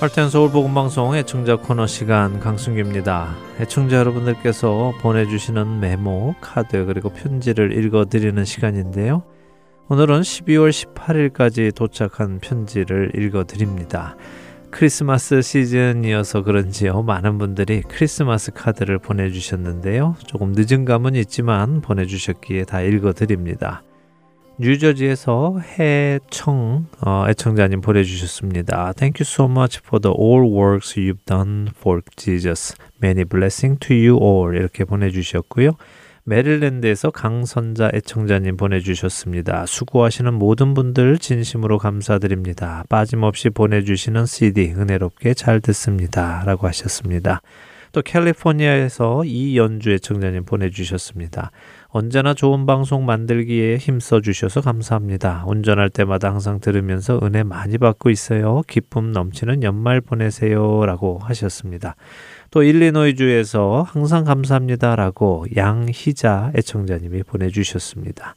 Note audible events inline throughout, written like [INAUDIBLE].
할텐 서울 복음 방송 애청자 코너 시간 강승규입니다. 애청자 여러분들께서 보내주시는 메모, 카드 그리고 편지를 읽어드리는 시간인데요. 오늘은 12월 18일까지 도착한 편지를 읽어드립니다. 크리스마스 시즌이어서 그런지요. 많은 분들이 크리스마스 카드를 보내주셨는데요. 조금 늦은 감은 있지만 보내주셨기에 다 읽어드립니다. 뉴저지에서 해청 어, 애청자님 보내주셨습니다. Thank you so much for the all works you've done for Jesus. Many blessings to you all 이렇게 보내주셨고요. 메릴랜드에서 강선자 애청자님 보내주셨습니다. 수고하시는 모든 분들 진심으로 감사드립니다. 빠짐없이 보내주시는 CD 은혜롭게 잘 듣습니다. 라고 하셨습니다. 또 캘리포니아에서 이연주 애청자님 보내주셨습니다. 언제나 좋은 방송 만들기에 힘써 주셔서 감사합니다. 운전할 때마다 항상 들으면서 은혜 많이 받고 있어요. 기쁨 넘치는 연말 보내세요. 라고 하셨습니다. 또 일리노이주에서 항상 감사합니다 라고 양희자 애청자님이 보내주셨습니다.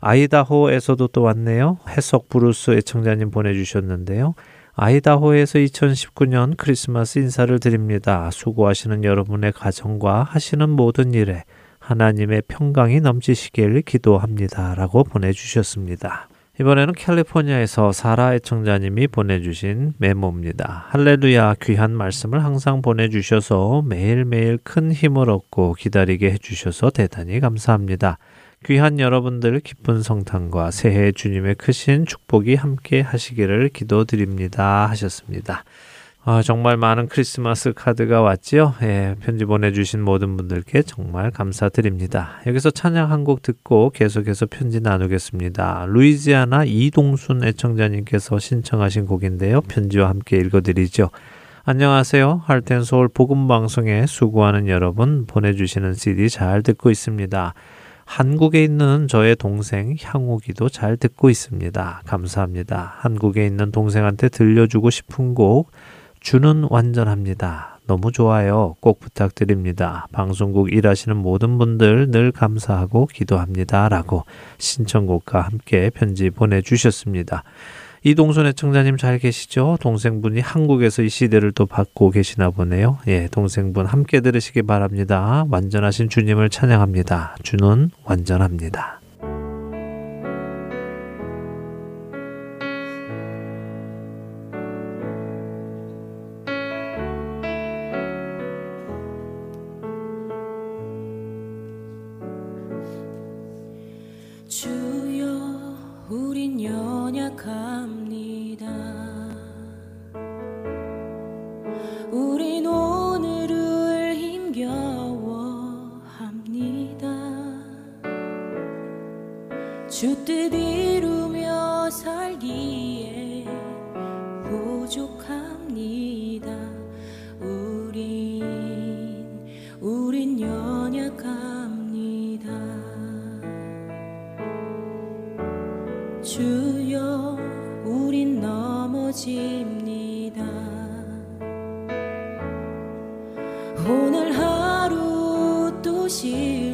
아이다호에서도 또 왔네요. 해석 브루스 애청자님 보내주셨는데요. 아이다호에서 2019년 크리스마스 인사를 드립니다. 수고하시는 여러분의 가정과 하시는 모든 일에 하나님의 평강이 넘치시길 기도합니다. 라고 보내주셨습니다. 이번에는 캘리포니아에서 사라 애청자님이 보내주신 메모입니다. 할렐루야 귀한 말씀을 항상 보내주셔서 매일매일 큰 힘을 얻고 기다리게 해주셔서 대단히 감사합니다. 귀한 여러분들 기쁜 성탄과 새해 주님의 크신 축복이 함께 하시기를 기도드립니다 하셨습니다. 아, 정말 많은 크리스마스 카드가 왔지요. 예, 편지 보내주신 모든 분들께 정말 감사드립니다. 여기서 찬양 한 곡 듣고 계속해서 편지 나누겠습니다. 루이지아나 이동순 애청자님께서 신청하신 곡인데요. 편지와 함께 읽어드리죠. 안녕하세요. 할텐 서울 복음 방송에 수고하는 여러분 보내주시는 CD 잘 듣고 있습니다. 한국에 있는 저의 동생 향욱이도 잘 듣고 있습니다. 감사합니다. 한국에 있는 동생한테 들려주고 싶은 곡 주는 완전합니다. 너무 좋아요. 꼭 부탁드립니다. 방송국 일하시는 모든 분들 늘 감사하고 기도합니다. 라고 신청곡과 함께 편지 보내주셨습니다. 이동순 애청자님 잘 계시죠? 동생분이 한국에서 이 시대를 또 받고 계시나 보네요. 예, 동생분 함께 들으시기 바랍니다. 완전하신 주님을 찬양합니다. 주는 완전합니다. 细雨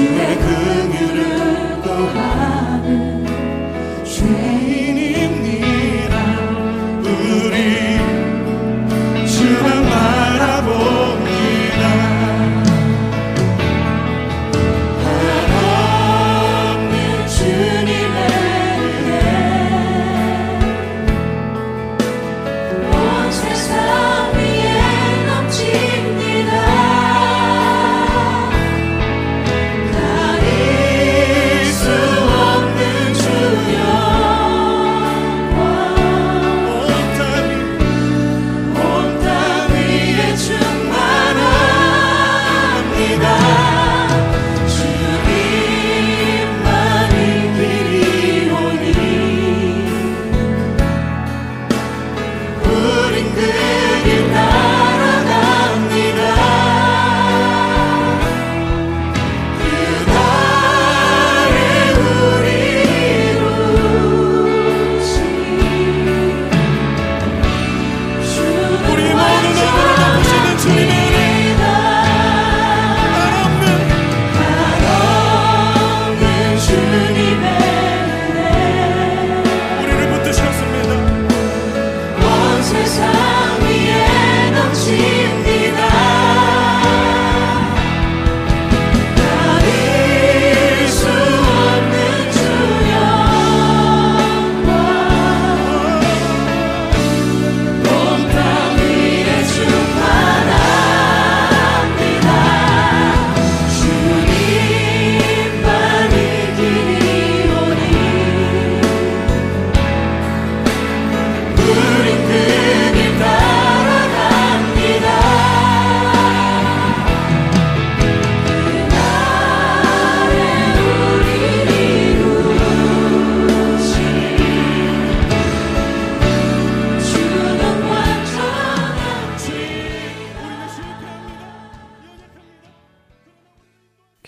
주의 긍휼을 구하는 죄인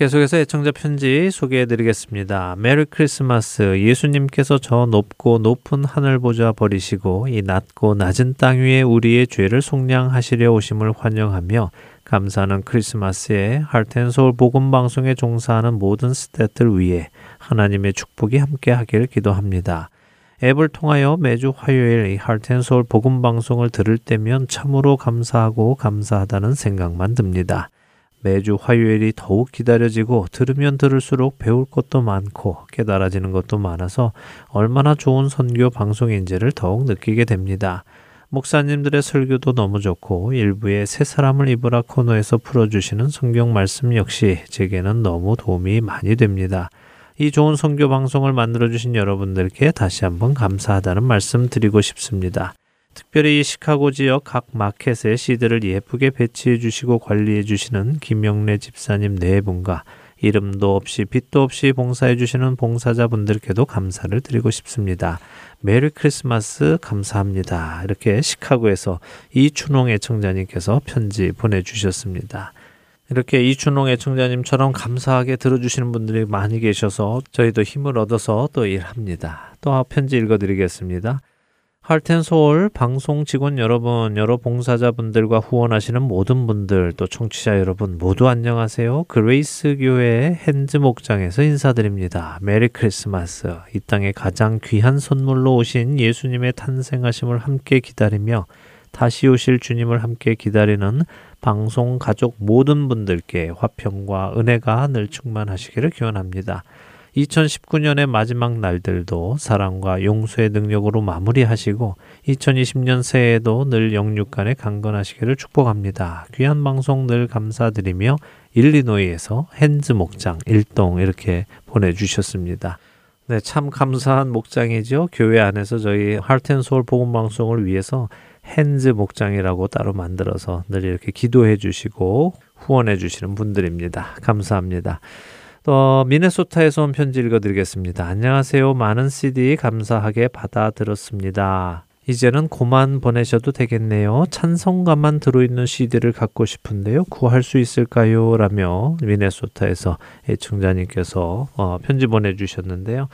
계속해서 애청자 편지 소개해 드리겠습니다. 메리 크리스마스. 예수님께서 저 높고 높은 하늘 보좌 버리시고 이 낮고 낮은 땅 위에 우리의 죄를 속량하시려 오심을 환영하며 감사하는 크리스마스에 할텐서울 복음 방송에 종사하는 모든 스태들 위해 하나님의 축복이 함께 하기를 기도합니다. 앱을 통하여 매주 화요일 이 할텐서울 복음 방송을 들을 때면 참으로 감사하고 감사하다는 생각만 듭니다. 매주 화요일이 더욱 기다려지고 들으면 들을수록 배울 것도 많고 깨달아지는 것도 많아서 얼마나 좋은 선교 방송인지를 더욱 느끼게 됩니다. 목사님들의 설교도 너무 좋고 일부의 새 사람을 입으라 코너에서 풀어주시는 성경 말씀 역시 제게는 너무 도움이 많이 됩니다. 이 좋은 선교 방송을 만들어 주신 여러분들께 다시 한번 감사하다는 말씀 드리고 싶습니다. 특별히 이 시카고 지역 각 마켓에 시드를 예쁘게 배치해 주시고 관리해 주시는 김영래 집사님 네 분과 이름도 없이 빛도 없이 봉사해 주시는 봉사자분들께도 감사를 드리고 싶습니다. 메리 크리스마스 감사합니다. 이렇게 시카고에서 이춘홍 애청자님께서 편지 보내주셨습니다. 이렇게 이춘홍 애청자님처럼 감사하게 들어주시는 분들이 많이 계셔서 저희도 힘을 얻어서 또 일합니다. 또 편지 읽어드리겠습니다. 할텐 서울 방송 직원 여러분, 여러 봉사자분들과 후원하시는 모든 분들, 또 청취자 여러분 모두 안녕하세요. 그레이스 교회 핸즈 목장에서 인사드립니다. 메리 크리스마스. 이 땅에 가장 귀한 선물로 오신 예수님의 탄생하심을 함께 기다리며 다시 오실 주님을 함께 기다리는 방송 가족 모든 분들께 화평과 은혜가 늘 충만하시기를 기원합니다. 2019년의 마지막 날들도 사랑과 용서의 능력으로 마무리하시고 2020년 새해에도 늘 영육간에 강건하시기를 축복합니다. 귀한 방송 늘 감사드리며 일리노이에서 핸즈 목장 일동 이렇게 보내주셨습니다. 네, 참 감사한 목장이죠. 교회 안에서 저희 할텐소울 복음 방송을 위해서 핸즈 목장이라고 따로 만들어서 늘 이렇게 기도해 주시고 후원해 주시는 분들입니다. 감사합니다. 또 미네소타에서 온 편지 읽어드리겠습니다. 안녕하세요. 많은 CD 감사하게 받아 들었습니다. 이제는 고만 보내셔도 되겠네요. 찬송가만 들어있는 CD를 갖고 싶은데요. 구할 수 있을까요? 라며 미네소타에서 애청자님께서 어, 편지 보내주셨는데요.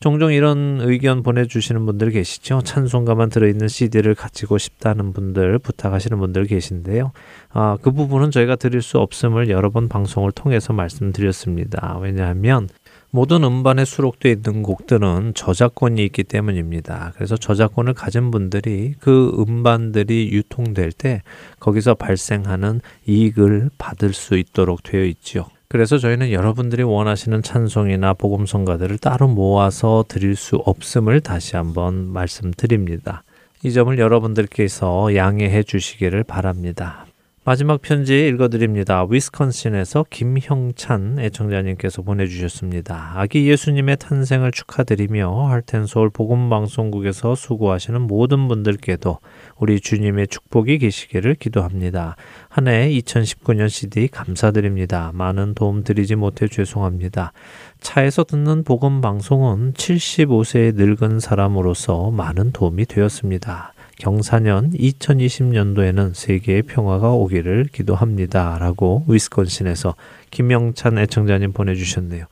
종종 이런 의견 보내주시는 분들 계시죠. 찬송가만 들어있는 CD를 가지고 싶다는 분들, 부탁하시는 분들 계신데요. 아, 그 부분은 저희가 드릴 수 없음을 여러 번 방송을 통해서 말씀드렸습니다. 왜냐하면 모든 음반에 수록되어 있는 곡들은 저작권이 있기 때문입니다. 그래서 저작권을 가진 분들이 그 음반들이 유통될 때 거기서 발생하는 이익을 받을 수 있도록 되어 있지요. 그래서 저희는 여러분들이 원하시는 찬송이나 복음성가들을 따로 모아서 드릴 수 없음을 다시 한번 말씀드립니다. 이 점을 여러분들께서 양해해 주시기를 바랍니다. 마지막 편지 읽어드립니다. 위스콘신에서 김형찬 애청자님께서 보내주셨습니다. 아기 예수님의 탄생을 축하드리며 할텐서울 복음방송국에서 수고하시는 모든 분들께도 우리 주님의 축복이 계시기를 기도합니다. 한 해 2019년 CD 감사드립니다. 많은 도움 드리지 못해 죄송합니다. 차에서 듣는 복음 방송은 75세의 늙은 사람으로서 많은 도움이 되었습니다. 경사년 2020년도에는 세계의 평화가 오기를 기도합니다. 라고 위스콘신에서 김영찬 애청자님 보내주셨네요.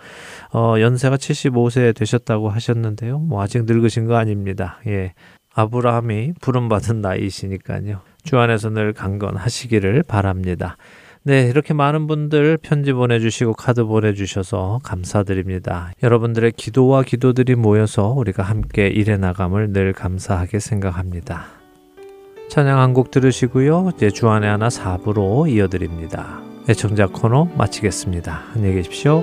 어, 연세가 75세 되셨다고 하셨는데요. 뭐 아직 늙으신 거 아닙니다. 예. 아브라함이 부름받은 나이시니까요. 주 안에서 늘 강건하시기를 바랍니다. 네, 이렇게 많은 분들 편지 보내주시고 카드 보내주셔서 감사드립니다. 여러분들의 기도와 기도들이 모여서 우리가 함께 일해 나감을 늘 감사하게 생각합니다. 찬양 한 곡 들으시고요. 이제 주안의 하나 4부로 이어드립니다. 애청자 코너 마치겠습니다. 안녕히 계십시오.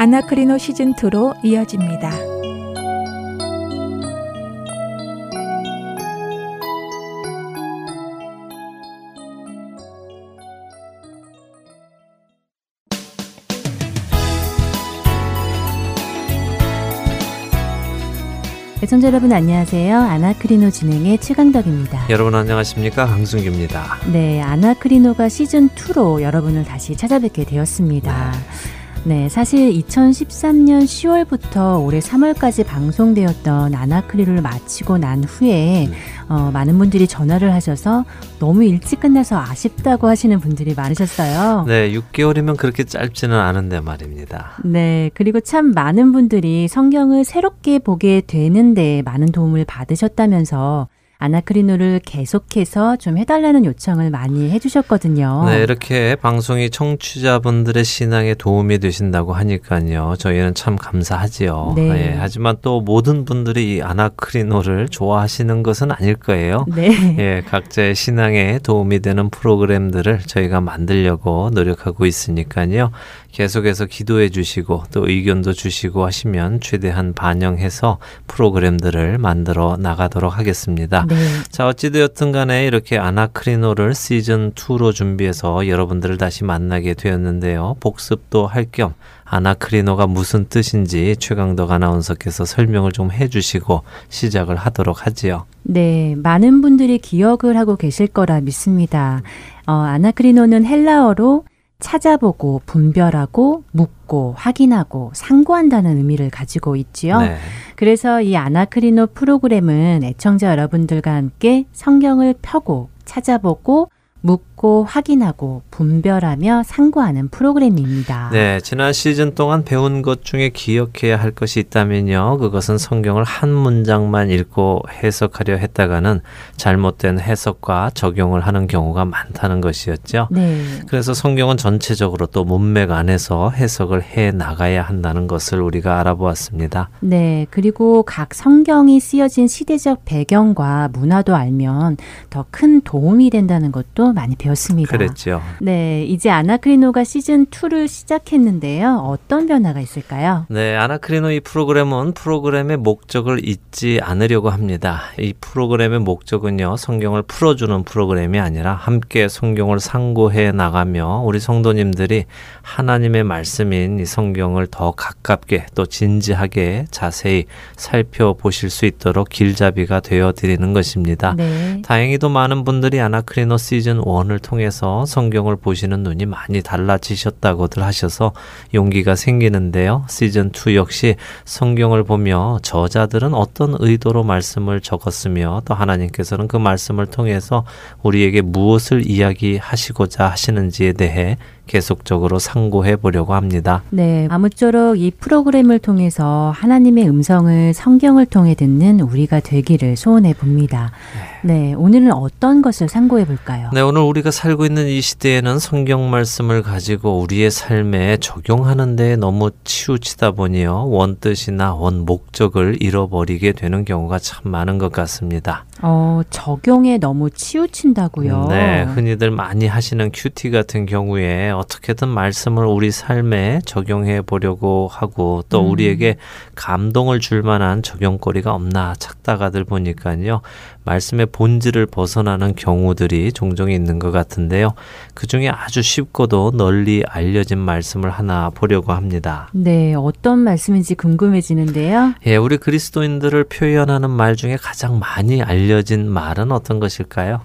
아나크리노 시즌2로 이어집니다. 애청자 여러분 안녕하세요. 아나크리노 진행의 최강덕입니다. 여러분 안녕하십니까? 강승규입니다. 네, 아나크리노가 시즌 2로 여러분을 다시 찾아뵙게 되었습니다. 네. 네, 사실 2013년 10월부터 올해 3월까지 방송되었던 아나크리를 마치고 난 후에 네. 어, 많은 분들이 전화를 하셔서 너무 일찍 끝나서 아쉽다고 하시는 분들이 많으셨어요. 네, 6개월이면 그렇게 짧지는 않은데 말입니다. 네, 그리고 참 많은 분들이 성경을 새롭게 보게 되는데 많은 도움을 받으셨다면서 아나크리노를 계속해서 좀 해달라는 요청을 많이 해주셨거든요. 네, 이렇게 방송이 청취자분들의 신앙에 도움이 되신다고 하니까요. 저희는 참 감사하지요. 네. 네, 하지만 또 모든 분들이 이 아나크리노를 좋아하시는 것은 아닐 거예요. 네. 예, 각자의 신앙에 도움이 되는 프로그램들을 저희가 만들려고 노력하고 있으니까요. 계속해서 기도해 주시고 또 의견도 주시고 하시면 최대한 반영해서 프로그램들을 만들어 나가도록 하겠습니다. 네. 자, 어찌되었든 간에 이렇게 아나크리노를 시즌 2로 준비해서 여러분들을 다시 만나게 되었는데요. 복습도 할 겸 아나크리노가 무슨 뜻인지 최강덕 아나운서께서 설명을 좀 해주시고 시작을 하도록 하지요. 네, 많은 분들이 기억을 하고 계실 거라 믿습니다. 어, 아나크리노는 헬라어로 찾아보고 분별하고 묻고 확인하고 상고한다는 의미를 가지고 있지요. 네. 그래서 이 아나크리노 프로그램은 애청자 여러분들과 함께 성경을 펴고 찾아보고 묻고 확인하고 분별하며 상고하는 프로그램입니다. 네, 지난 시즌 동안 배운 것 중에 기억해야 할 것이 있다면요. 그것은 성경을 한 문장만 읽고 해석하려 했다가는 잘못된 해석과 적용을 하는 경우가 많다는 것이었죠. 네. 그래서 성경은 전체적으로 또 문맥 안에서 해석을 해 나가야 한다는 것을 우리가 알아보았습니다. 네, 그리고 각 성경이 쓰여진 시대적 배경과 문화도 알면 더 큰 도움이 된다는 것도 많이 배웠습니다. 그랬죠. 네, 이제 아나크리노가 시즌 2를 시작했는데요. 어떤 변화가 있을까요? 네, 아나크리노 이 프로그램은 프로그램의 목적을 잊지 않으려고 합니다. 이 프로그램의 목적은요, 성경을 풀어주는 프로그램이 아니라 함께 성경을 상고해 나가며 우리 성도님들이 하나님의 말씀인 이 성경을 더 가깝게 또 진지하게 자세히 살펴보실 수 있도록 길잡이가 되어 드리는 것입니다. 네. 다행히도 많은 분들이 아나크리노 시즌 1을 통해서 성경을 보시는 눈이 많이 달라지셨다고들 하셔서 용기가 생기는데요. 시즌 2 역시 성경을 보며 저자들은 어떤 의도로 말씀을 적었으며 또 하나님께서는 그 말씀을 통해서 우리에게 무엇을 이야기하시고자 하시는지에 대해 계속적으로 상고해 보려고 합니다. 네, 아무쪼록 이 프로그램을 통해서 하나님의 음성을 성경을 통해 듣는 우리가 되기를 소원해 봅니다. 네. 네, 오늘은 어떤 것을 상고해 볼까요? 네, 오늘 우리가 살고 있는 이 시대에는 성경 말씀을 가지고 우리의 삶에 적용하는 데 너무 치우치다 보니요. 원 뜻이나 원 목적을 잃어버리게 되는 경우가 참 많은 것 같습니다. 어, 적용에 너무 치우친다고요? 네, 흔히들 많이 하시는 큐티 같은 경우에 어떻게든 말씀을 우리 삶에 적용해 보려고 하고 또 음. 우리에게 감동을 줄 만한 적용거리가 없나 찾다가들 보니까요. 말씀의 본질을 벗어나는 경우들이 종종 있는 것 같은데요. 그 중에 아주 쉽고도 널리 알려진 말씀을 하나 보려고 합니다. 네, 어떤 말씀인지 궁금해지는데요. 예, 우리 그리스도인들을 표현하는 말 중에 가장 많이 알려진 말은 어떤 것일까요?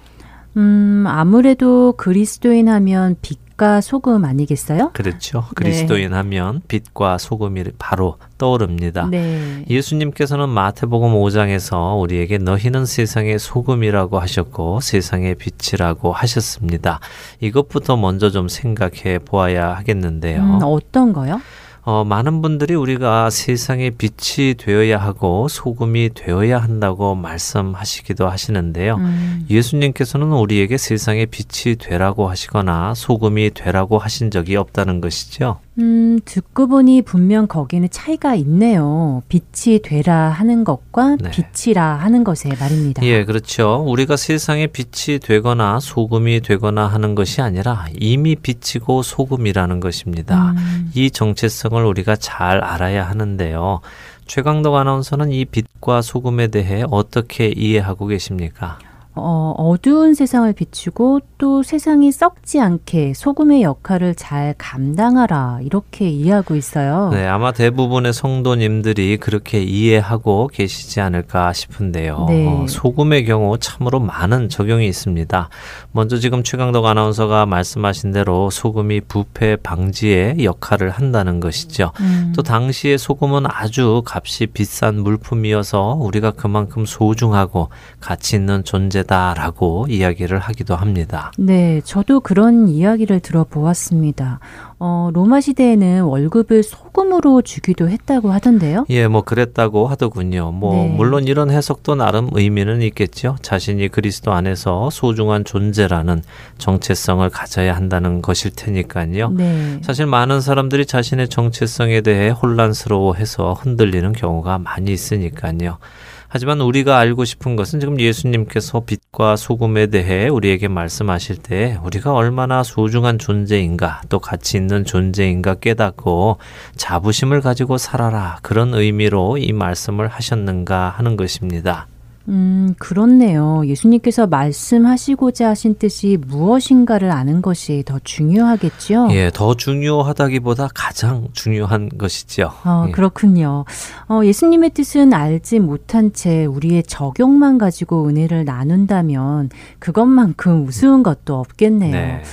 음, 아무래도 그리스도인 하면 빛 빛과 소금 아니겠어요? 그렇죠. 네. 그리스도인 네. 하면 빛과 소금이 바로 떠오릅니다. 네. 예수님께서는 마태복음 5장에서 우리에게 너희는 세상의 소금이라고 하셨고 세상의 빛이라고 하셨습니다. 이것부터 먼저 좀 생각해 보아야 하겠는데요. 음, 어떤 거요? 어, 많은 분들이 우리가 세상의 빛이 되어야 하고 소금이 되어야 한다고 말씀하시기도 하시는데요. 음. 예수님께서는 우리에게 세상의 빛이 되라고 하시거나 소금이 되라고 하신 적이 없다는 것이죠. 음, 듣고 보니 분명 거기는 차이가 있네요. 빛이 되라 하는 것과 네. 빛이라 하는 것에 말입니다. 예, 그렇죠. 우리가 세상의 빛이 되거나 소금이 되거나 하는 것이 아니라 이미 빛이고 소금이라는 것입니다. 음, 이 정체성을 우리가 잘 알아야 하는데요. 최강덕 아나운서는 이 빛과 소금에 대해 어떻게 이해하고 계십니까? 어, 어두운 세상을 비추고 또 세상이 썩지 않게 소금의 역할을 잘 감당하라 이렇게 이해하고 있어요. 네, 아마 대부분의 성도님들이 그렇게 이해하고 계시지 않을까 싶은데요. 네. 어, 소금의 경우 참으로 많은 적용이 있습니다. 먼저 지금 최강덕 아나운서가 말씀하신 대로 소금이 부패 방지의 역할을 한다는 것이죠. 음, 또 당시에 소금은 아주 값이 비싼 물품이어서 우리가 그만큼 소중하고 가치 있는 존재 다라고 이야기를 하기도 합니다. 네, 저도 그런 이야기를 들어보았습니다. 어, 로마 시대에는 월급을 소금으로 주기도 했다고 하던데요. 예, 뭐 그랬다고 하더군요. 뭐 네. 물론 이런 해석도 나름 의미는 있겠죠. 자신이 그리스도 안에서 소중한 존재라는 정체성을 가져야 한다는 것일 테니까요. 네. 사실 많은 사람들이 자신의 정체성에 대해 혼란스러워해서 흔들리는 경우가 많이 있으니까요. 하지만 우리가 알고 싶은 것은 지금 예수님께서 빛과 소금에 대해 우리에게 말씀하실 때 우리가 얼마나 소중한 존재인가 또 가치 있는 존재인가 깨닫고 자부심을 가지고 살아라 그런 의미로 이 말씀을 하셨는가 하는 것입니다. 음, 그렇네요. 예수님께서 말씀하시고자 하신 뜻이 무엇인가를 아는 것이 더 중요하겠죠? 예, 더 중요하다기보다 가장 중요한 것이죠. 어, 예. 그렇군요. 어, 예수님의 뜻은 알지 못한 채 우리의 적용만 가지고 은혜를 나눈다면 그것만큼 우스운 것도 없겠네요. 네.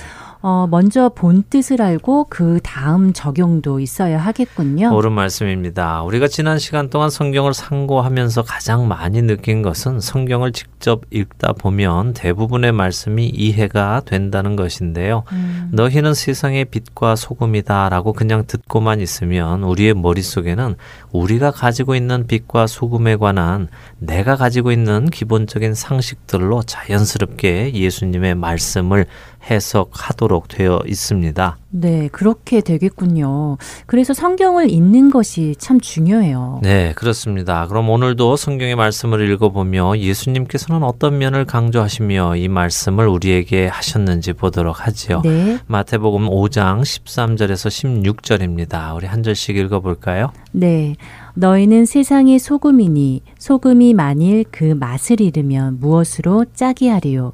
어, 먼저 본 뜻을 알고 그 다음 적용도 있어야 하겠군요. 옳은 말씀입니다. 우리가 지난 시간 동안 성경을 상고하면서 가장 많이 느낀 것은 성경을 직접 읽다 보면 대부분의 말씀이 이해가 된다는 것인데요. 음, 너희는 세상의 빛과 소금이다 라고 그냥 듣고만 있으면 우리의 머릿속에는 우리가 가지고 있는 빛과 소금에 관한 내가 가지고 있는 기본적인 상식들로 자연스럽게 예수님의 말씀을 해석하도록 되어 있습니다. 네, 그렇게 되겠군요. 그래서 성경을 읽는 것이 참 중요해요. 네, 그렇습니다. 그럼 오늘도 성경의 말씀을 읽어보며 예수님께서는 어떤 면을 강조하시며 이 말씀을 우리에게 하셨는지 보도록 하지요. 네, 마태복음 5장 13절에서 16절입니다. 우리 한 절씩 읽어볼까요? 네. 너희는 세상의 소금이니 소금이 만일 그 맛을 잃으면 무엇으로 짜게 하리요?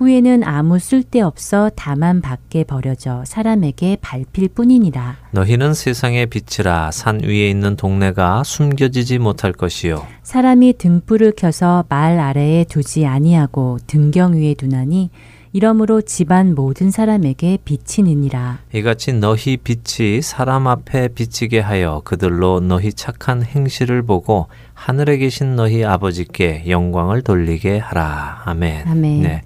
후에는 아무 쓸데없어 다만 밖에 버려져 사람에게 밟힐 뿐이니라. 너희는 세상의 빛이라 산 위에 있는 동네가 숨겨지지 못할 것이요. 사람이 등불을 켜서 말 아래에 두지 아니하고 등경 위에 두나니 이러므로 집안 모든 사람에게 비치느니라. 이같이 너희 빛이 사람 앞에 비치게 하여 그들로 너희 착한 행실을 보고 하늘에 계신 너희 아버지께 영광을 돌리게 하라. 아멘. 아멘. 네.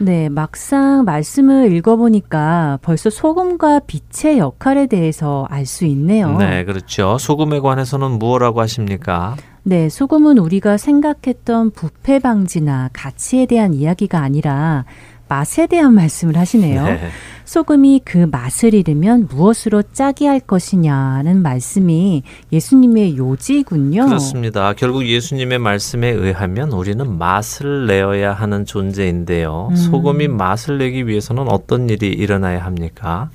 네, 막상 말씀을 읽어보니까 벌써 소금과 빛의 역할에 대해서 알 수 있네요. 네, 그렇죠. 소금에 관해서는 무엇라고 하십니까? 네, 소금은 우리가 생각했던 부패 방지나 가치에 대한 이야기가 아니라 맛에 대한 말씀을 하시네요. 네. 소금이 그 맛을 잃으면 무엇으로 짜게 할 것이냐는 말씀이 예수님의 요지군요. 그렇습니다. 결국 예수님의 말씀에 의하면 우리는 맛을 내어야 하는 존재인데요. 음. 소금이 맛을 내기 위해서는 어떤 일이 일어나야 합니까?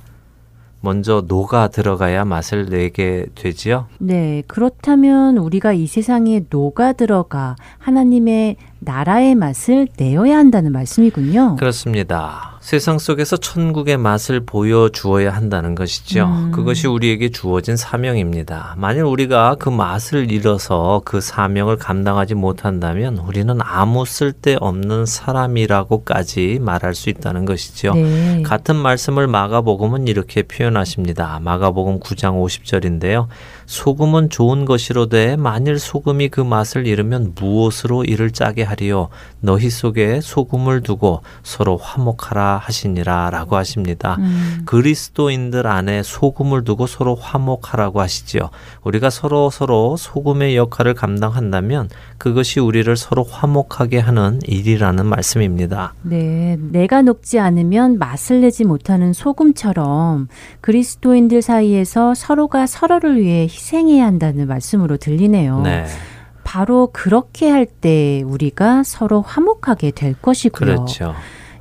먼저 녹아 들어가야 맛을 내게 되지요. 네, 그렇다면 우리가 이 세상에 녹아 들어가 하나님의 나라의 맛을 내어야 한다는 말씀이군요. 그렇습니다. 세상 속에서 천국의 맛을 보여주어야 한다는 것이죠. 음. 그것이 우리에게 주어진 사명입니다. 만일 우리가 그 맛을 잃어서 그 사명을 감당하지 못한다면 우리는 아무 쓸데없는 사람이라고까지 말할 수 있다는 것이죠. 네. 같은 말씀을 마가복음은 이렇게 표현하십니다. 마가복음 9장 50절인데요. 소금은 좋은 것이로되 만일 소금이 그 맛을 잃으면 무엇으로 이를 짜게 하리요 너희 속에 소금을 두고 서로 화목하라 하시니라라고 하십니다. 음. 그리스도인들 안에 소금을 두고 서로 화목하라고 하시지요. 우리가 서로 서로 소금의 역할을 감당한다면 그것이 우리를 서로 화목하게 하는 일이라는 말씀입니다. 네, 내가 녹지 않으면 맛을 내지 못하는 소금처럼 그리스도인들 사이에서 서로가 서로를 위해 희생 해야 한다는 말씀으로 들리네요. 네. 바로 그렇게 할 때 우리가 서로 화목하게 될 것이고요. 그렇죠.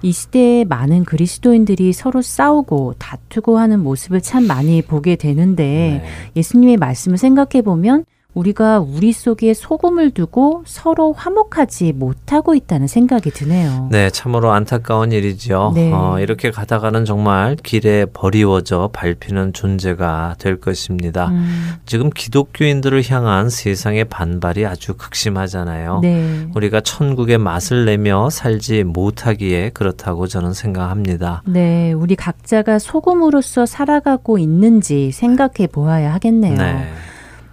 이 시대에 많은 그리스도인들이 서로 싸우고 다투고 하는 모습을 참 많이 보게 되는데 네. 예수님의 말씀을 생각해 보면 우리가 우리 속에 소금을 두고 서로 화목하지 못하고 있다는 생각이 드네요. 네, 참으로 안타까운 일이죠. 네. 어, 이렇게 가다가는 정말 길에 버리워져 밟히는 존재가 될 것입니다. 음, 지금 기독교인들을 향한 세상의 반발이 아주 극심하잖아요. 네. 우리가 천국의 맛을 내며 살지 못하기에 그렇다고 저는 생각합니다. 네, 우리 각자가 소금으로서 살아가고 있는지 생각해 보아야 하겠네요. 네.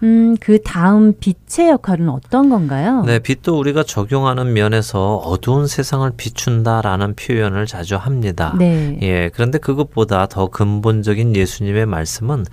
음, 그 다음 빛의 역할은 어떤 건가요? 네, 빛도 우리가 적용하는 면에서 어두운 세상을 비춘다라는 표현을 자주 합니다. 네. 예, 그런데 그것보다 더 근본적인 예수님의 말씀은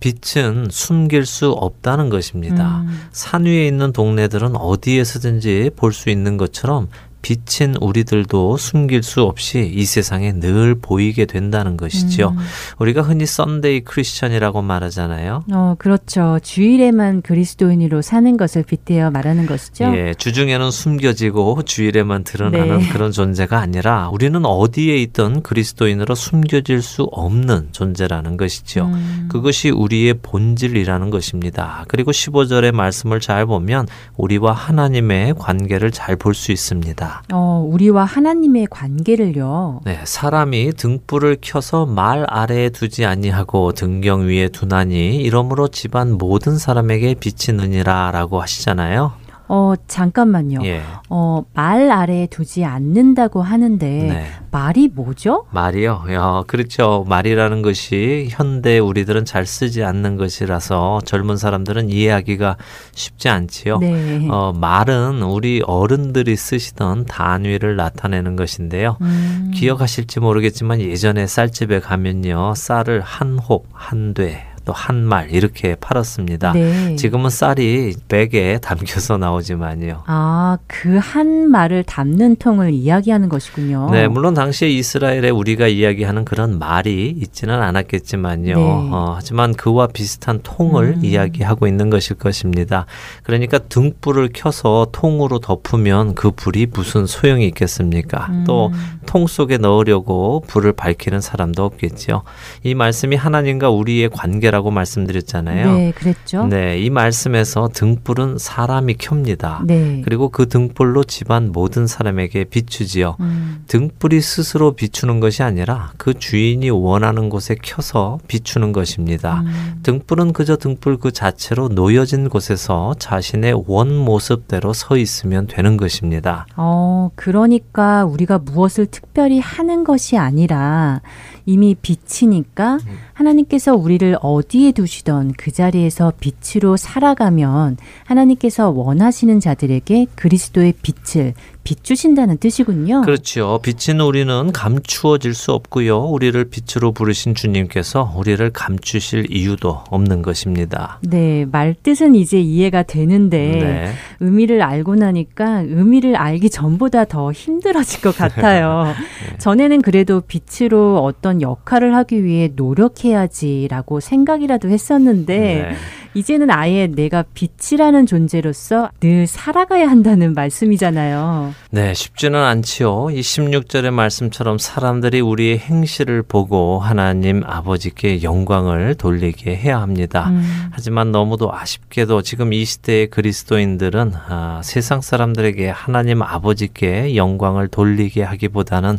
빛은 숨길 수 없다는 것입니다. 음, 산 위에 있는 동네들은 어디에서든지 볼 수 있는 것처럼 빛인 우리들도 숨길 수 없이 이 세상에 늘 보이게 된다는 것이죠. 음. 우리가 흔히 Sunday Christian이라고 말하잖아요. 어, 그렇죠. 주일에만 그리스도인으로 사는 것을 빗대어 말하는 것이죠. 예, 주중에는 숨겨지고 주일에만 드러나는 네. 그런 존재가 아니라 우리는 어디에 있든 그리스도인으로 숨겨질 수 없는 존재라는 것이죠. 음, 그것이 우리의 본질이라는 것입니다. 그리고 15절의 말씀을 잘 보면 우리와 하나님의 관계를 잘 볼 수 있습니다. 어, 우리와 하나님의 관계를요. 네, 사람이 등불을 켜서 말 아래에 두지 아니하고 등경 위에 두나니 이러므로 집안 모든 사람에게 빛이 느니라라고 하시잖아요. 어, 잠깐만요. 예. 어, 말 아래에 두지 않는다고 하는데 네. 말이 뭐죠? 말이요. 야, 그렇죠. 말이라는 것이 현대 우리들은 잘 쓰지 않는 것이라서 젊은 사람들은 이해하기가 쉽지 않지요. 네. 어, 말은 우리 어른들이 쓰시던 단위를 나타내는 것인데요. 음, 기억하실지 모르겠지만 예전에 쌀집에 가면요. 쌀을 한 홉, 한 돼, 또 한 말 이렇게 팔았습니다. 네. 지금은 쌀이 백에 담겨서 나오지만요. 아, 그 한 말을 담는 통을 이야기하는 것이군요. 네, 물론 당시에 이스라엘에 우리가 이야기하는 그런 말이 있지는 않았겠지만요. 네. 어, 하지만 그와 비슷한 통을 음. 이야기하고 있는 것일 것입니다. 그러니까 등불을 켜서 통으로 덮으면 그 불이 무슨 소용이 있겠습니까? 음, 또통 속에 넣으려고 불을 밝히는 사람도 없겠죠. 이 말씀이 하나님과 우리의 관계라 고 말씀드렸잖아요. 네, 그랬죠. 네, 이 말씀에서 등불은 사람이 켭니다. 네. 그리고 그 등불로 집안 모든 사람에게 비추지요. 음, 등불이 스스로 비추는 것이 아니라 그 주인이 원하는 곳에 켜서 비추는 것입니다. 음, 등불은 그저 등불 그 자체로 놓여진 곳에서 자신의 원 모습대로 서 있으면 되는 것입니다. 어, 그러니까 우리가 무엇을 특별히 하는 것이 아니라 이미 빛이니까 음. 하나님께서 우리를 어 디에 두시던 그 자리에서 빛으로 살아가면 하나님께서 원하시는 자들에게 그리스도의 빛을 비추신다는 뜻이군요. 그렇죠. 빛인 우리는 감추어질 수 없고요. 우리를 빛으로 부르신 주님께서 우리를 감추실 이유도 없는 것입니다. 네, 말 뜻은 이제 이해가 되는데 네. 의미를 알고 나니까 의미를 알기 전보다 더 힘들어질 것 같아요. [LAUGHS] 네. 전에는 그래도 빛으로 어떤 역할을 하기 위해 노력해야지라고 생각이라도 했었는데 네. 이제는 아예 내가 빛이라는 존재로서 늘 살아가야 한다는 말씀이잖아요. 네, 쉽지는 않지요. 이 16절의 말씀처럼 사람들이 우리의 행실을 보고 하나님 아버지께 영광을 돌리게 해야 합니다. 음, 하지만 너무도 아쉽게도 지금 이 시대의 그리스도인들은 아, 세상 사람들에게 하나님 아버지께 영광을 돌리게 하기보다는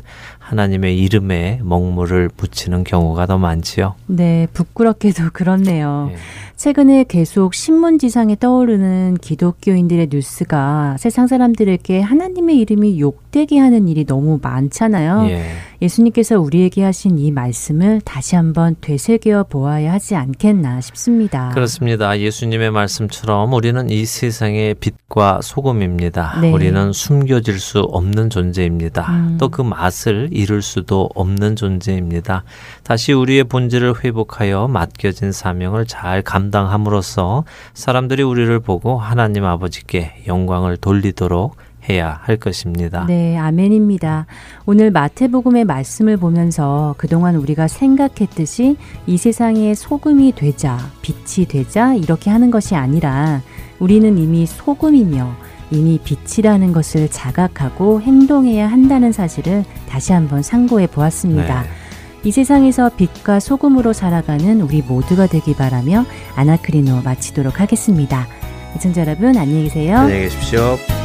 하나님의 이름에 먹물을 붙이는 경우가 더 많지요. 네, 부끄럽게도 그렇네요. 예. 최근에 계속 신문지상에 떠오르는 기독교인들의 뉴스가 세상 사람들에게 하나님의 이름이 욕 복되게 하는 일이 너무 많잖아요. 예. 예수님께서 우리에게 하신 이 말씀을 다시 한번 되새겨 보아야 하지 않겠나 싶습니다. 그렇습니다. 예수님의 말씀처럼 우리는 이 세상의 빛과 소금입니다. 네. 우리는 숨겨질 수 없는 존재입니다. 음. 또그 맛을 잃을 수도 없는 존재입니다. 다시 우리의 본질을 회복하여 맡겨진 사명을 잘 감당함으로써 사람들이 우리를 보고 하나님 아버지께 영광을 돌리도록 해야 할 것입니다. 네, 아멘입니다. 오늘 마태복음의 말씀을 보면서 그동안 우리가 생각했듯이 이 세상의 소금이 되자, 빛이 되자 이렇게 하는 것이 아니라 우리는 이미 소금이며 이미 빛이라는 것을 자각하고 행동해야 한다는 사실을 다시 한번 상고해 보았습니다. 네. 이 세상에서 빛과 소금으로 살아가는 우리 모두가 되기 바라며 아나크리노 마치도록 하겠습니다. 애청자 여러분 안녕히 계세요. 안녕히 계십시오.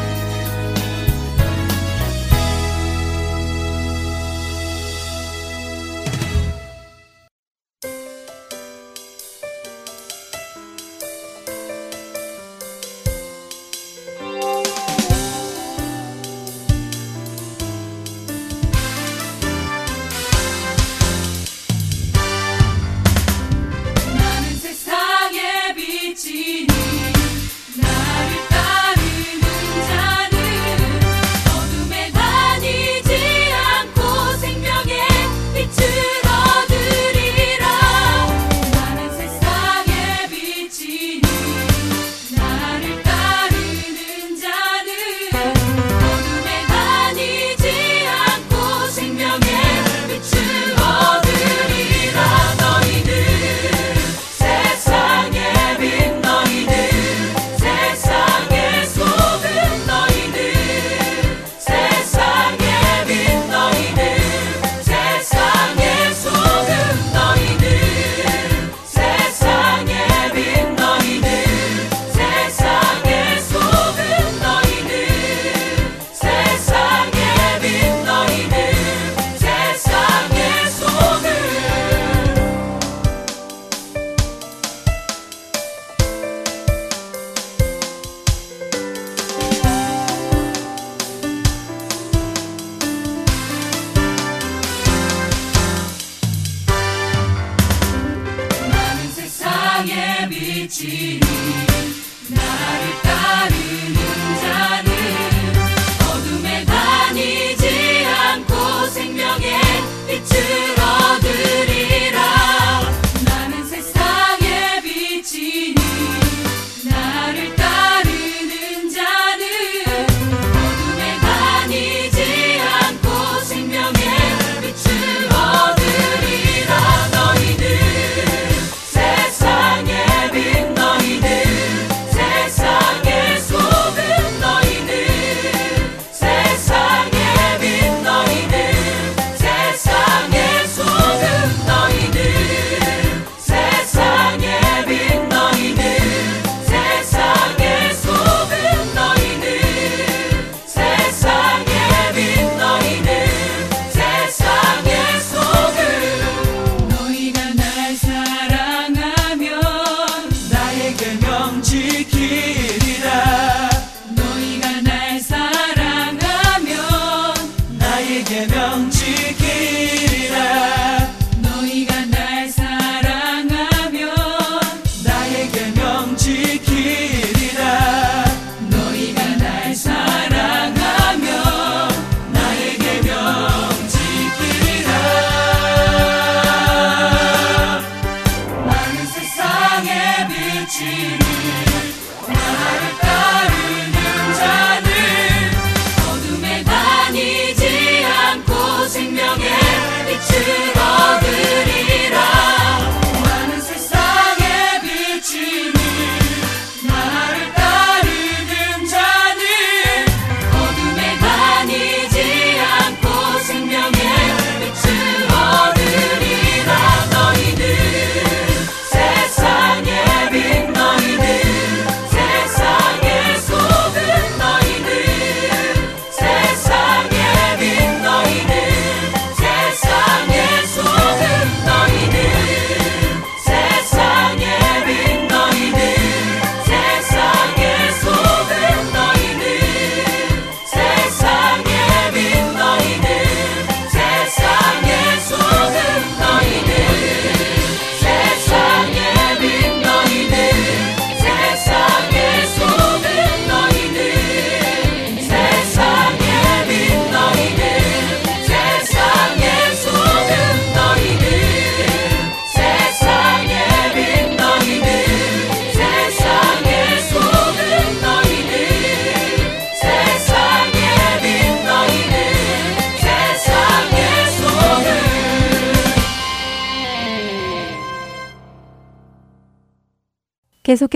빛이니 나를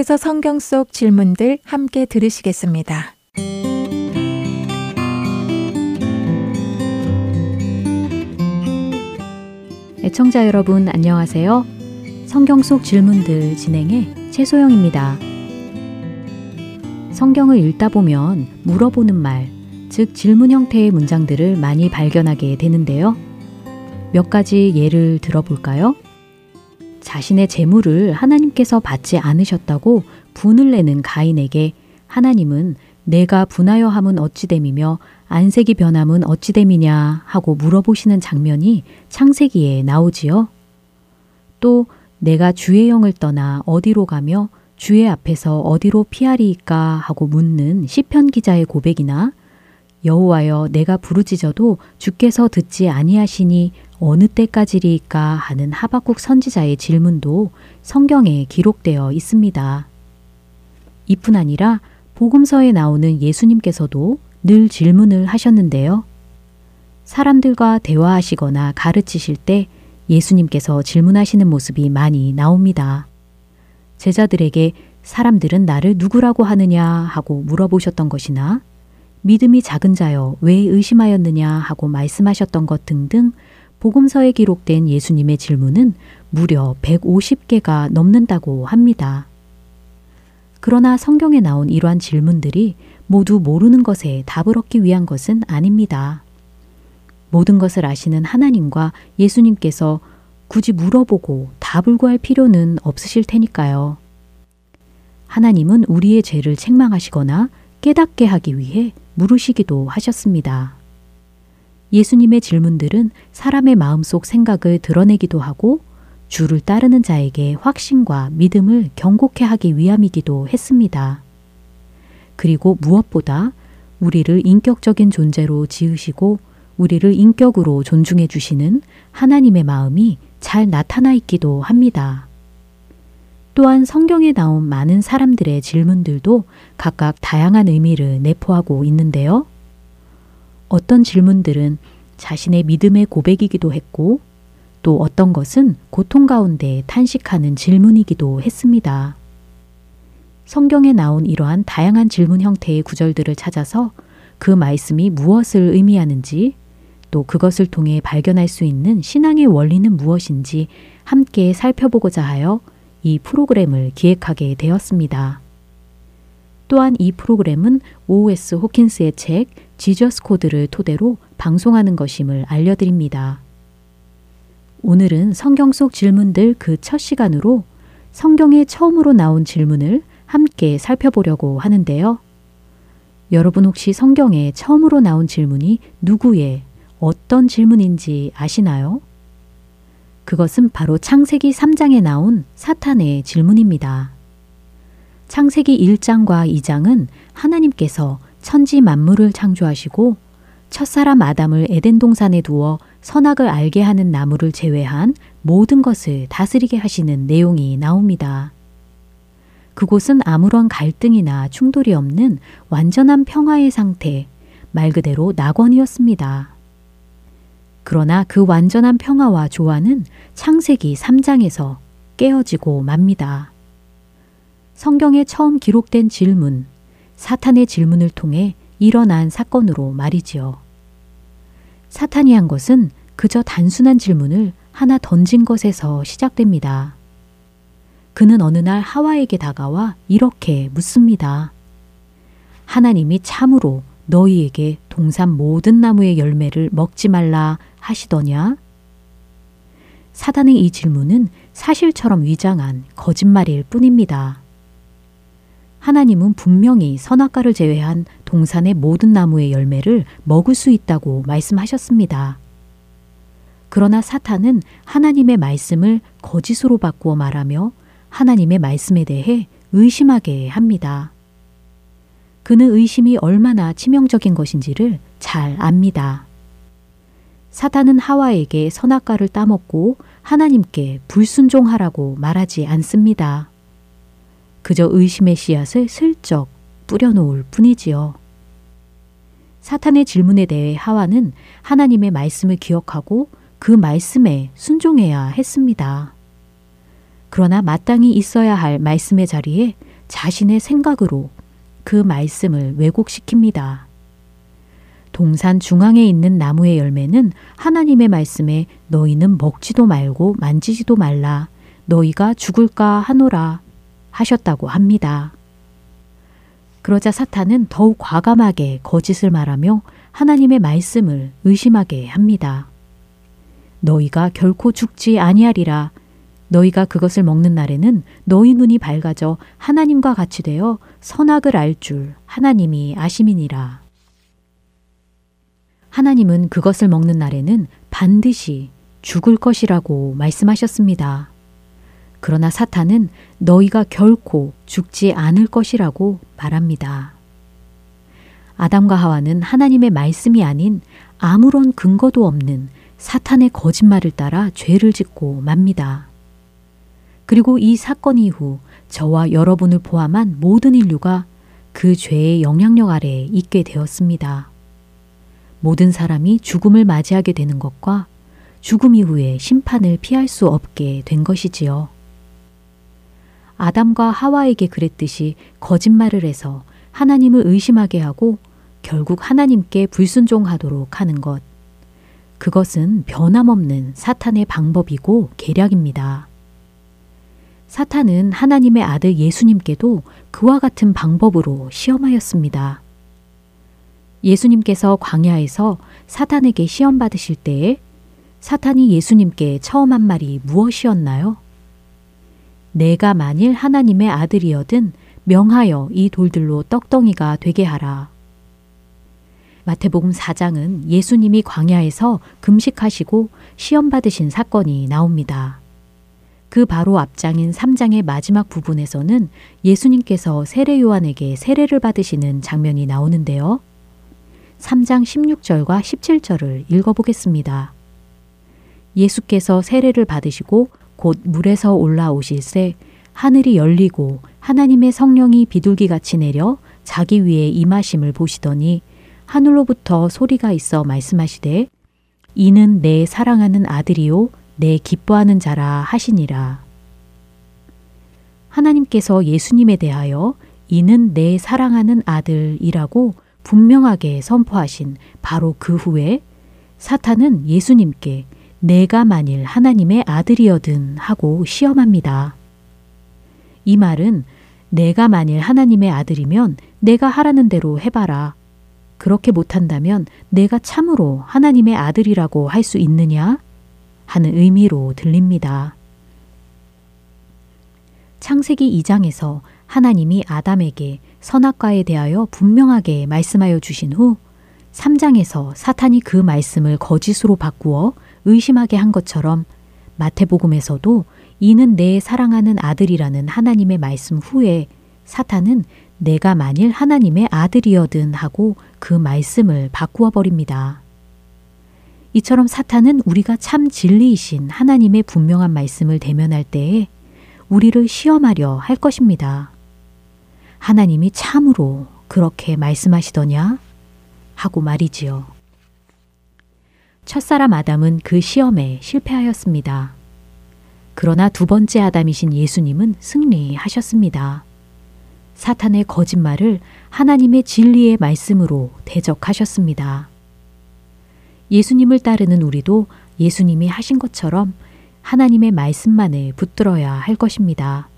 계속해서 성경 속 질문들 함께 들으시겠습니다. 애청자 여러분 안녕하세요. 성경 속 질문들 진행해 최소영입니다. 성경을 읽다 보면 물어보는 말, 즉 질문 형태의 문장들을 많이 발견하게 되는데요. 몇 가지 예를 들어볼까요? 자신의 재물을 하나님께서 받지 않으셨다고 분을 내는 가인에게 하나님은 내가 분하여 함은 어찌됨이며 안색이 변함은 어찌됨이냐 하고 물어보시는 장면이 창세기에 나오지요. 또 내가 주의 영을 떠나 어디로 가며 주의 앞에서 어디로 피하리이까 하고 묻는 시편 기자의 고백이나 여호와여 내가 부르짖어도 주께서 듣지 아니하시니 어느 때까지리이까 하는 하박국 선지자의 질문도 성경에 기록되어 있습니다. 이뿐 아니라 복음서에 나오는 예수님께서도 늘 질문을 하셨는데요. 사람들과 대화하시거나 가르치실 때 예수님께서 질문하시는 모습이 많이 나옵니다. 제자들에게 사람들은 나를 누구라고 하느냐 하고 물어보셨던 것이나 믿음이 작은 자여 왜 의심하였느냐 하고 말씀하셨던 것 등등 복음서에 기록된 예수님의 질문은 무려 150개가 넘는다고 합니다. 그러나 성경에 나온 이러한 질문들이 모두 모르는 것에 답을 얻기 위한 것은 아닙니다. 모든 것을 아시는 하나님과 예수님께서 굳이 물어보고 답을 구할 필요는 없으실 테니까요. 하나님은 우리의 죄를 책망하시거나 깨닫게 하기 위해 물으시기도 하셨습니다. 예수님의 질문들은 사람의 마음속 생각을 드러내기도 하고 주를 따르는 자에게 확신과 믿음을 경고케 하기 위함이기도 했습니다. 그리고 무엇보다 우리를 인격적인 존재로 지으시고 우리를 인격으로 존중해 주시는 하나님의 마음이 잘 나타나 있기도 합니다. 또한 성경에 나온 많은 사람들의 질문들도 각각 다양한 의미를 내포하고 있는데요. 어떤 질문들은 자신의 믿음의 고백이기도 했고 또 어떤 것은 고통 가운데 탄식하는 질문이기도 했습니다. 성경에 나온 이러한 다양한 질문 형태의 구절들을 찾아서 그 말씀이 무엇을 의미하는지 또 그것을 통해 발견할 수 있는 신앙의 원리는 무엇인지 함께 살펴보고자 하여 이 프로그램을 기획하게 되었습니다. 또한 이 프로그램은 O.S. 호킨스의 책 지저스 코드를 토대로 방송하는 것임을 알려드립니다. 오늘은 성경 속 질문들 그 첫 시간으로 성경에 처음으로 나온 질문을 함께 살펴보려고 하는데요. 여러분 혹시 성경에 처음으로 나온 질문이 누구의 어떤 질문인지 아시나요? 그것은 바로 창세기 3장에 나온 사탄의 질문입니다. 창세기 1장과 2장은 하나님께서 천지 만물을 창조하시고 첫사람 아담을 에덴 동산에 두어 선악을 알게 하는 나무를 제외한 모든 것을 다스리게 하시는 내용이 나옵니다. 그곳은 아무런 갈등이나 충돌이 없는 완전한 평화의 상태, 말 그대로 낙원이었습니다. 그러나 그 완전한 평화와 조화는 창세기 3장에서 깨어지고 맙니다. 성경에 처음 기록된 질문, 사탄의 질문을 통해 일어난 사건으로 말이지요. 사탄이 한 것은 그저 단순한 질문을 하나 던진 것에서 시작됩니다. 그는 어느 날 하와에게 다가와 이렇게 묻습니다. 하나님이 참으로 너희에게 동산 모든 나무의 열매를 먹지 말라 하시더냐? 사단의 이 질문은 사실처럼 위장한 거짓말일 뿐입니다. 하나님은 분명히 선악과를 제외한 동산의 모든 나무의 열매를 먹을 수 있다고 말씀하셨습니다. 그러나 사탄은 하나님의 말씀을 거짓으로 바꾸어 말하며 하나님의 말씀에 대해 의심하게 합니다. 그는 의심이 얼마나 치명적인 것인지를 잘 압니다. 사탄은 하와에게 선악과를 따먹고 하나님께 불순종하라고 말하지 않습니다. 그저 의심의 씨앗을 슬쩍 뿌려놓을 뿐이지요. 사탄의 질문에 대해 하와는 하나님의 말씀을 기억하고 그 말씀에 순종해야 했습니다. 그러나 마땅히 있어야 할 말씀의 자리에 자신의 생각으로 그 말씀을 왜곡시킵니다. 동산 중앙에 있는 나무의 열매는 하나님의 말씀에 너희는 먹지도 말고 만지지도 말라. 너희가 죽을까 하노라 하셨다고 합니다. 그러자 사탄은 더욱 과감하게 거짓을 말하며 하나님의 말씀을 의심하게 합니다. 너희가 결코 죽지 아니하리라. 너희가 그것을 먹는 날에는 너희 눈이 밝아져 하나님과 같이 되어 선악을 알 줄 하나님이 아심이니라. 하나님은 그것을 먹는 날에는 반드시 죽을 것이라고 말씀하셨습니다. 그러나 사탄은 너희가 결코 죽지 않을 것이라고 말합니다. 아담과 하와는 하나님의 말씀이 아닌 아무런 근거도 없는 사탄의 거짓말을 따라 죄를 짓고 맙니다. 그리고 이 사건 이후 저와 여러분을 포함한 모든 인류가 그 죄의 영향력 아래에 있게 되었습니다. 모든 사람이 죽음을 맞이하게 되는 것과 죽음 이후에 심판을 피할 수 없게 된 것이지요. 아담과 하와에게 그랬듯이 거짓말을 해서 하나님을 의심하게 하고 결국 하나님께 불순종하도록 하는 것. 그것은 변함없는 사탄의 방법이고 계략입니다. 사탄은 하나님의 아들 예수님께도 그와 같은 방법으로 시험하였습니다. 예수님께서 광야에서 사탄에게 시험 받으실 때에 사탄이 예수님께 처음 한 말이 무엇이었나요? 내가 만일 하나님의 아들이여든 명하여 이 돌들로 떡덩이가 되게 하라. 마태복음 4장은 예수님이 광야에서 금식하시고 시험 받으신 사건이 나옵니다. 그 바로 앞장인 3장의 마지막 부분에서는 예수님께서 세례 요한에게 세례를 받으시는 장면이 나오는데요. 3장 16절과 17절을 읽어보겠습니다. 예수께서 세례를 받으시고 곧 물에서 올라오실새 하늘이 열리고 하나님의 성령이 비둘기같이 내려 자기 위에 임하심을 보시더니 하늘로부터 소리가 있어 말씀하시되 이는 내 사랑하는 아들이요 내 기뻐하는 자라 하시니라. 하나님께서 예수님에 대하여 이는 내 사랑하는 아들이라고 분명하게 선포하신 바로 그 후에 사탄은 예수님께 내가 만일 하나님의 아들이어든 하고 시험합니다. 이 말은 내가 만일 하나님의 아들이면 내가 하라는 대로 해봐라. 그렇게 못한다면 내가 참으로 하나님의 아들이라고 할 수 있느냐? 하는 의미로 들립니다. 창세기 2장에서 하나님이 아담에게 선악과에 대하여 분명하게 말씀하여 주신 후 3장에서 사탄이 그 말씀을 거짓으로 바꾸어 의심하게 한 것처럼 마태복음에서도 이는 내 사랑하는 아들이라는 하나님의 말씀 후에 사탄은 내가 만일 하나님의 아들이어든 하고 그 말씀을 바꾸어 버립니다. 이처럼 사탄은 우리가 참 진리이신 하나님의 분명한 말씀을 대면할 때에 우리를 시험하려 할 것입니다. 하나님이 참으로 그렇게 말씀하시더냐? 하고 말이지요. 첫사람 아담은 그 시험에 실패하였습니다. 그러나 두 번째 아담이신 예수님은 승리하셨습니다. 사탄의 거짓말을 하나님의 진리의 말씀으로 대적하셨습니다. 예수님을 따르는 우리도 예수님이 하신 것처럼 하나님의 말씀만을 붙들어야 할 것입니다.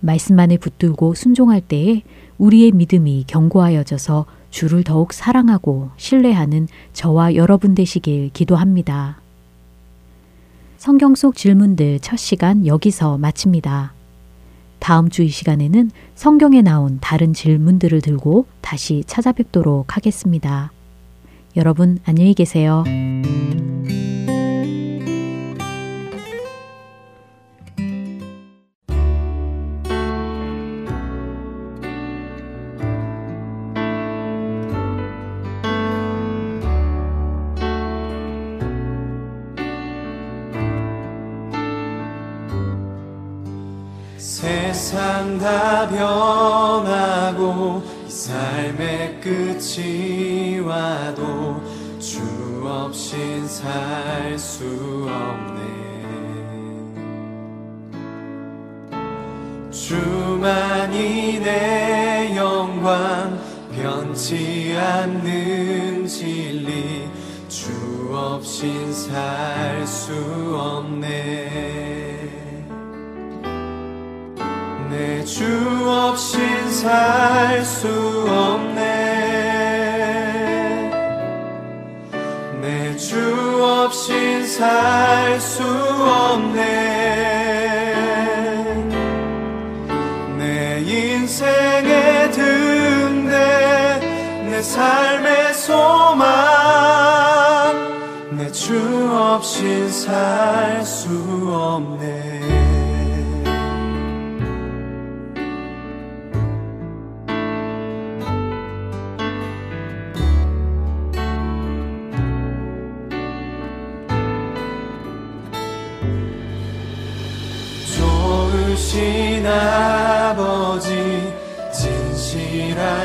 말씀만을 붙들고 순종할 때에 우리의 믿음이 견고하여져서 주를 더욱 사랑하고 신뢰하는 저와 여러분 되시길 기도합니다. 성경 속 질문들 첫 시간 여기서 마칩니다. 다음 주 이 시간에는 성경에 나온 다른 질문들을 들고 다시 찾아뵙도록 하겠습니다. 여러분 안녕히 계세요. 세상 다 변하고 이 삶의 끝이 와도 주 없인 살 수 없네. 주만이 내 영광 변치 않는 진리 주 없인 살 수 없네 내 주 없인 살 수 없네. 내 주 없인 살 수 없네. 내 인생의 등대 내 삶의 소망 내 주 없인 살 수 없네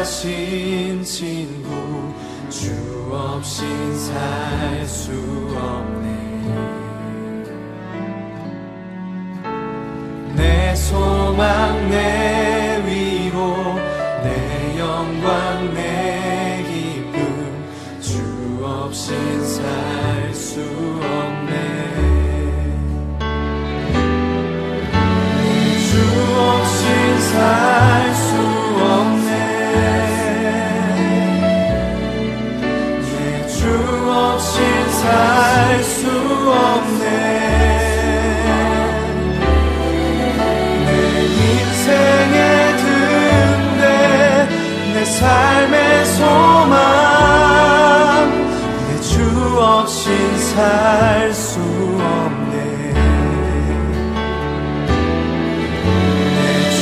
진실하신 친구 주 없인 살수 없네. 내 소망 내 위로 내 영광 내 기쁨 주 없인 살수 없네. 주 없인 살 삶의 소망. 내 주 없인 살 수 없네. 내 주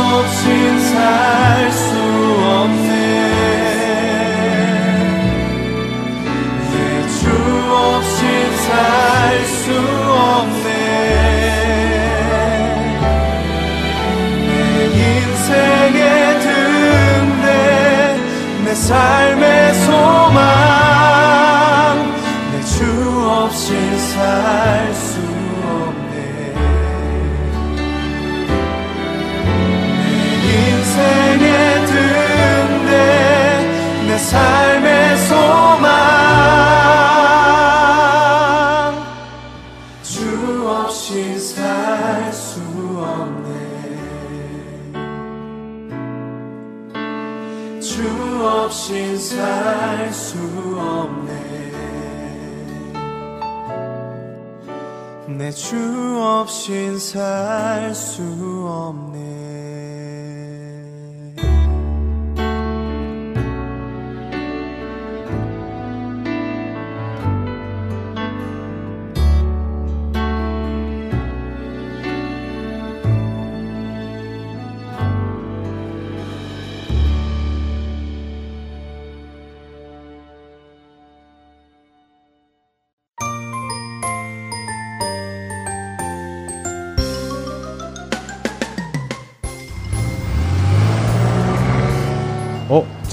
없인 살 수 없네. 내 주 없인 살 수 없네. 내 등대 내 삶의 소망. 내 주 없인 살수 없네. 인생의 등대 내 삶의 소망. 주 없인 살수 없네 없인 살수 없네. 내 주 없인 살수 없네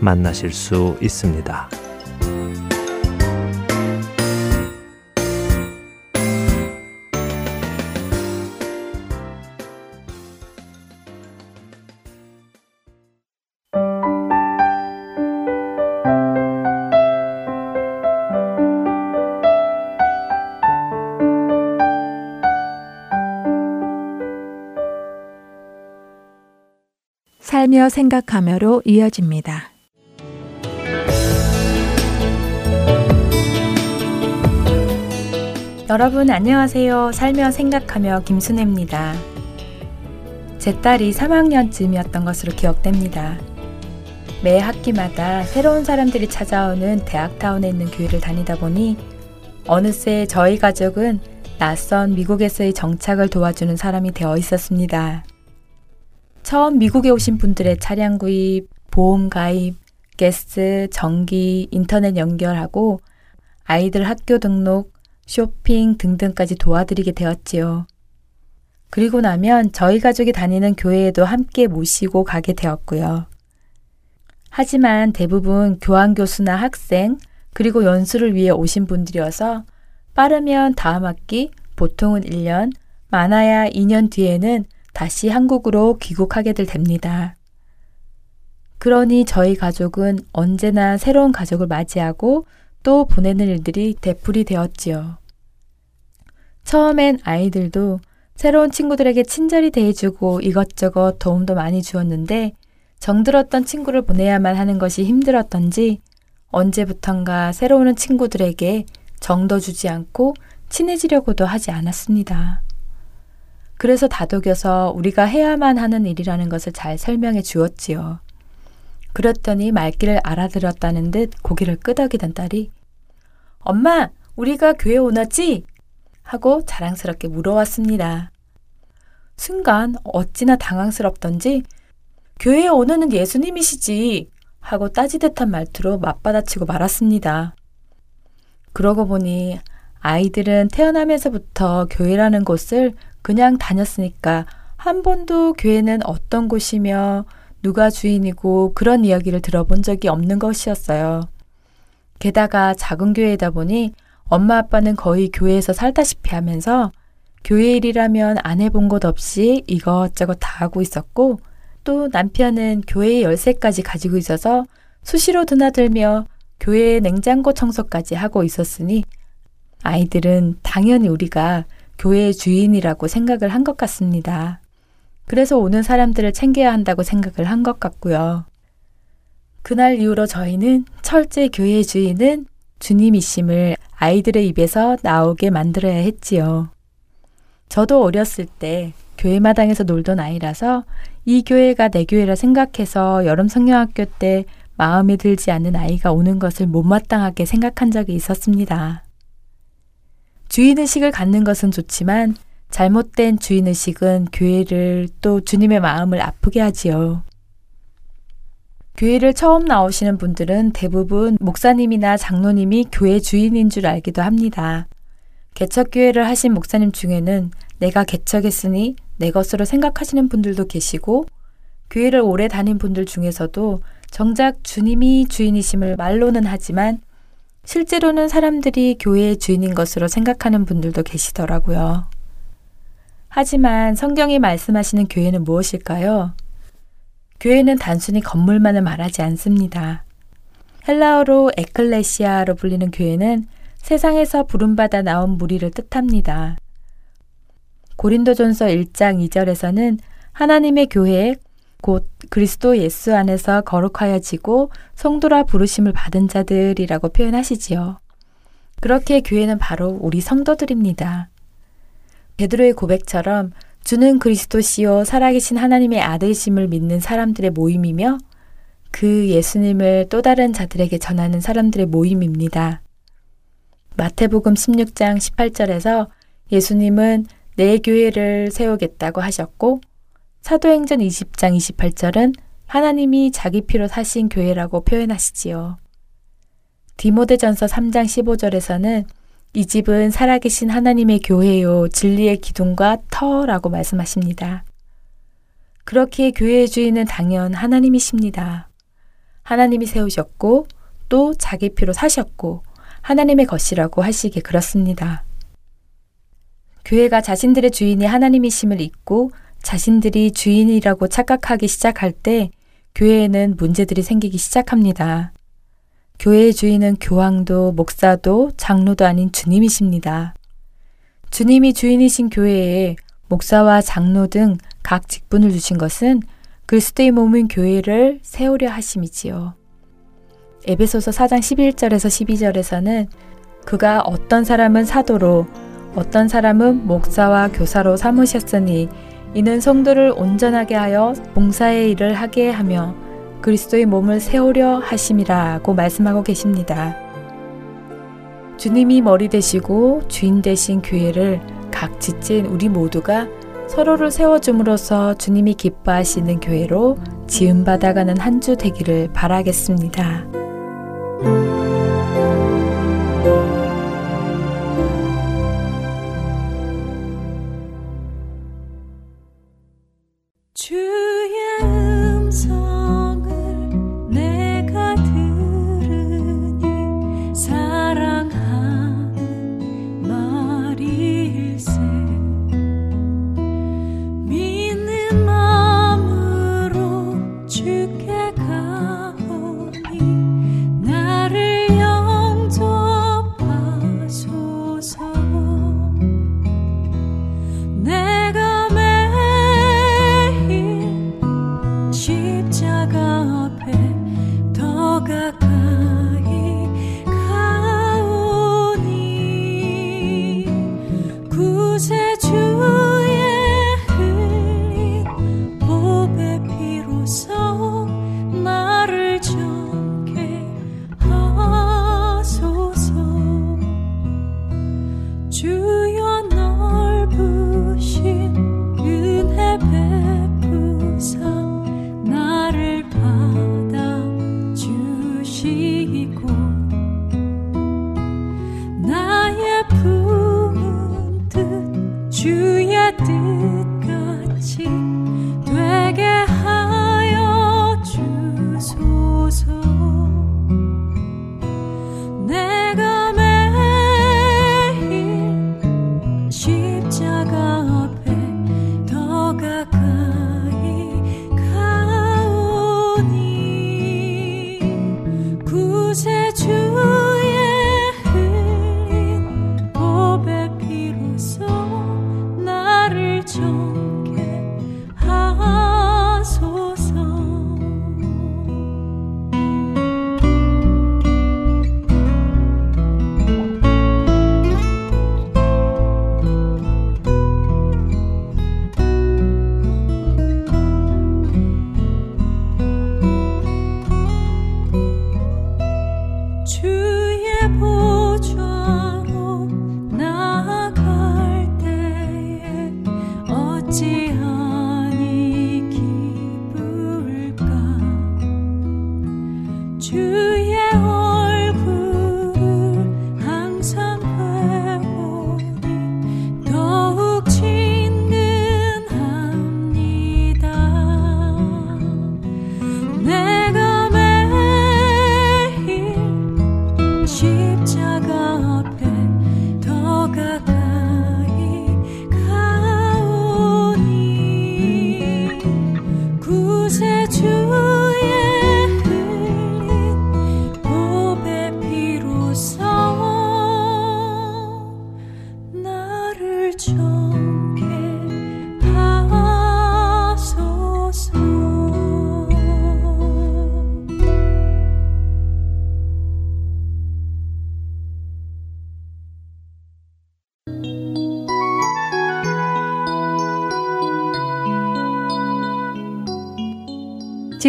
만나실 수 있습니다. 살며 생각하며로 이어집니다. 여러분 안녕하세요. 살며 생각하며 김순혜입니다. 제 딸이 3학년쯤이었던 것으로 기억됩니다. 매 학기마다 새로운 사람들이 찾아오는 대학타운에 있는 교회를 다니다 보니 어느새 저희 가족은 낯선 미국에서의 정착을 도와주는 사람이 되어 있었습니다. 처음 미국에 오신 분들의 차량 구입, 보험 가입, 가스, 전기, 인터넷 연결하고 아이들 학교 등록, 쇼핑 등등까지 도와드리게 되었지요. 그리고 나면 저희 가족이 다니는 교회에도 함께 모시고 가게 되었고요. 하지만 대부분 교환교수나 학생, 그리고 연수를 위해 오신 분들이어서 빠르면 다음 학기, 보통은 1년, 많아야 2년 뒤에는 다시 한국으로 귀국하게 될 됩니다. 그러니 저희 가족은 언제나 새로운 가족을 맞이하고 또 보내는 일들이 되풀이 되었지요. 처음엔 아이들도 새로운 친구들에게 친절히 대해주고 이것저것 도움도 많이 주었는데 정들었던 친구를 보내야만 하는 것이 힘들었던지 언제부턴가 새로운 친구들에게 정도 주지 않고 친해지려고도 하지 않았습니다. 그래서 다독여서 우리가 해야만 하는 일이라는 것을 잘 설명해 주었지요. 그랬더니 말귀를 알아들었다는 듯 고개를 끄덕이던 딸이 엄마, 우리가 교회 오나지? 하고 자랑스럽게 물어왔습니다. 순간 어찌나 당황스럽던지 교회에 오는 예수님이시지 하고 따지듯한 말투로 맞받아치고 말았습니다. 그러고 보니 아이들은 태어나면서부터 교회라는 곳을 그냥 다녔으니까 한 번도 교회는 어떤 곳이며 누가 주인이고 그런 이야기를 들어본 적이 없는 것이었어요. 게다가 작은 교회이다 보니 엄마 아빠는 거의 교회에서 살다시피 하면서 교회 일이라면 안 해본 것 없이 이것저것 다 하고 있었고 또 남편은 교회 열쇠까지 가지고 있어서 수시로 드나들며 교회 냉장고 청소까지 하고 있었으니 아이들은 당연히 우리가 교회의 주인이라고 생각을 한 것 같습니다. 그래서 오는 사람들을 챙겨야 한다고 생각을 한 것 같고요. 그날 이후로 저희는 철제 교회의 주인은 주님이심을 아이들의 입에서 나오게 만들어야 했지요. 저도 어렸을 때 교회 마당에서 놀던 아이라서 이 교회가 내 교회라 생각해서 여름 성경학교 때 마음에 들지 않는 아이가 오는 것을 못마땅하게 생각한 적이 있었습니다. 주인의식을 갖는 것은 좋지만 잘못된 주인의식은 교회를 또 주님의 마음을 아프게 하지요. 교회를 처음 나오시는 분들은 대부분 목사님이나 장로님이 교회 주인인 줄 알기도 합니다. 개척교회를 하신 목사님 중에는 내가 개척했으니 내 것으로 생각하시는 분들도 계시고 교회를 오래 다닌 분들 중에서도 정작 주님이 주인이심을 말로는 하지만 실제로는 사람들이 교회의 주인인 것으로 생각하는 분들도 계시더라고요. 하지만 성경이 말씀하시는 교회는 무엇일까요? 교회는 단순히 건물만을 말하지 않습니다. 헬라어로 에클레시아로 불리는 교회는 세상에서 부름받아 나온 무리를 뜻합니다. 고린도전서 1장 2절에서는 하나님의 교회 곧 그리스도 예수 안에서 거룩하여지고 성도라 부르심을 받은 자들이라고 표현하시지요. 그렇게 교회는 바로 우리 성도들입니다. 베드로의 고백처럼 주는 그리스도시요 살아계신 하나님의 아들심을 믿는 사람들의 모임이며 그 예수님을 또 다른 자들에게 전하는 사람들의 모임입니다. 마태복음 16장 18절에서 예수님은 내 교회를 세우겠다고 하셨고 사도행전 20장 28절은 하나님이 자기 피로 사신 교회라고 표현하시지요. 디모데전서 3장 15절에서는 이 집은 살아계신 하나님의 교회요 진리의 기둥과 터라고 말씀하십니다. 그렇기에 교회의 주인은 당연 하나님이십니다. 하나님이 세우셨고 또 자기 피로 사셨고 하나님의 것이라고 하시기 그렇습니다. 교회가 자신들의 주인이 하나님이심을 잊고 자신들이 주인이라고 착각하기 시작할 때 교회에는 문제들이 생기기 시작합니다. 교회의 주인은 교황도 목사도 장로도 아닌 주님이십니다. 주님이 주인이신 교회에 목사와 장로 등 각 직분을 주신 것은 그리스도의 몸은 교회를 세우려 하심이지요. 에베소서 4장 11절에서 12절에서는 그가 어떤 사람은 사도로 어떤 사람은 목사와 교사로 삼으셨으니 이는 성도를 온전하게 하여 봉사의 일을 하게 하며 그리스도의 몸을 세우려 하심이라고 말씀하고 계십니다. 주님이 머리 되시고 주인 되신 교회를 각 지친 우리 모두가 서로를 세워줌으로써 주님이 기뻐하시는 교회로 지음받아가는 한 주 되기를 바라겠습니다.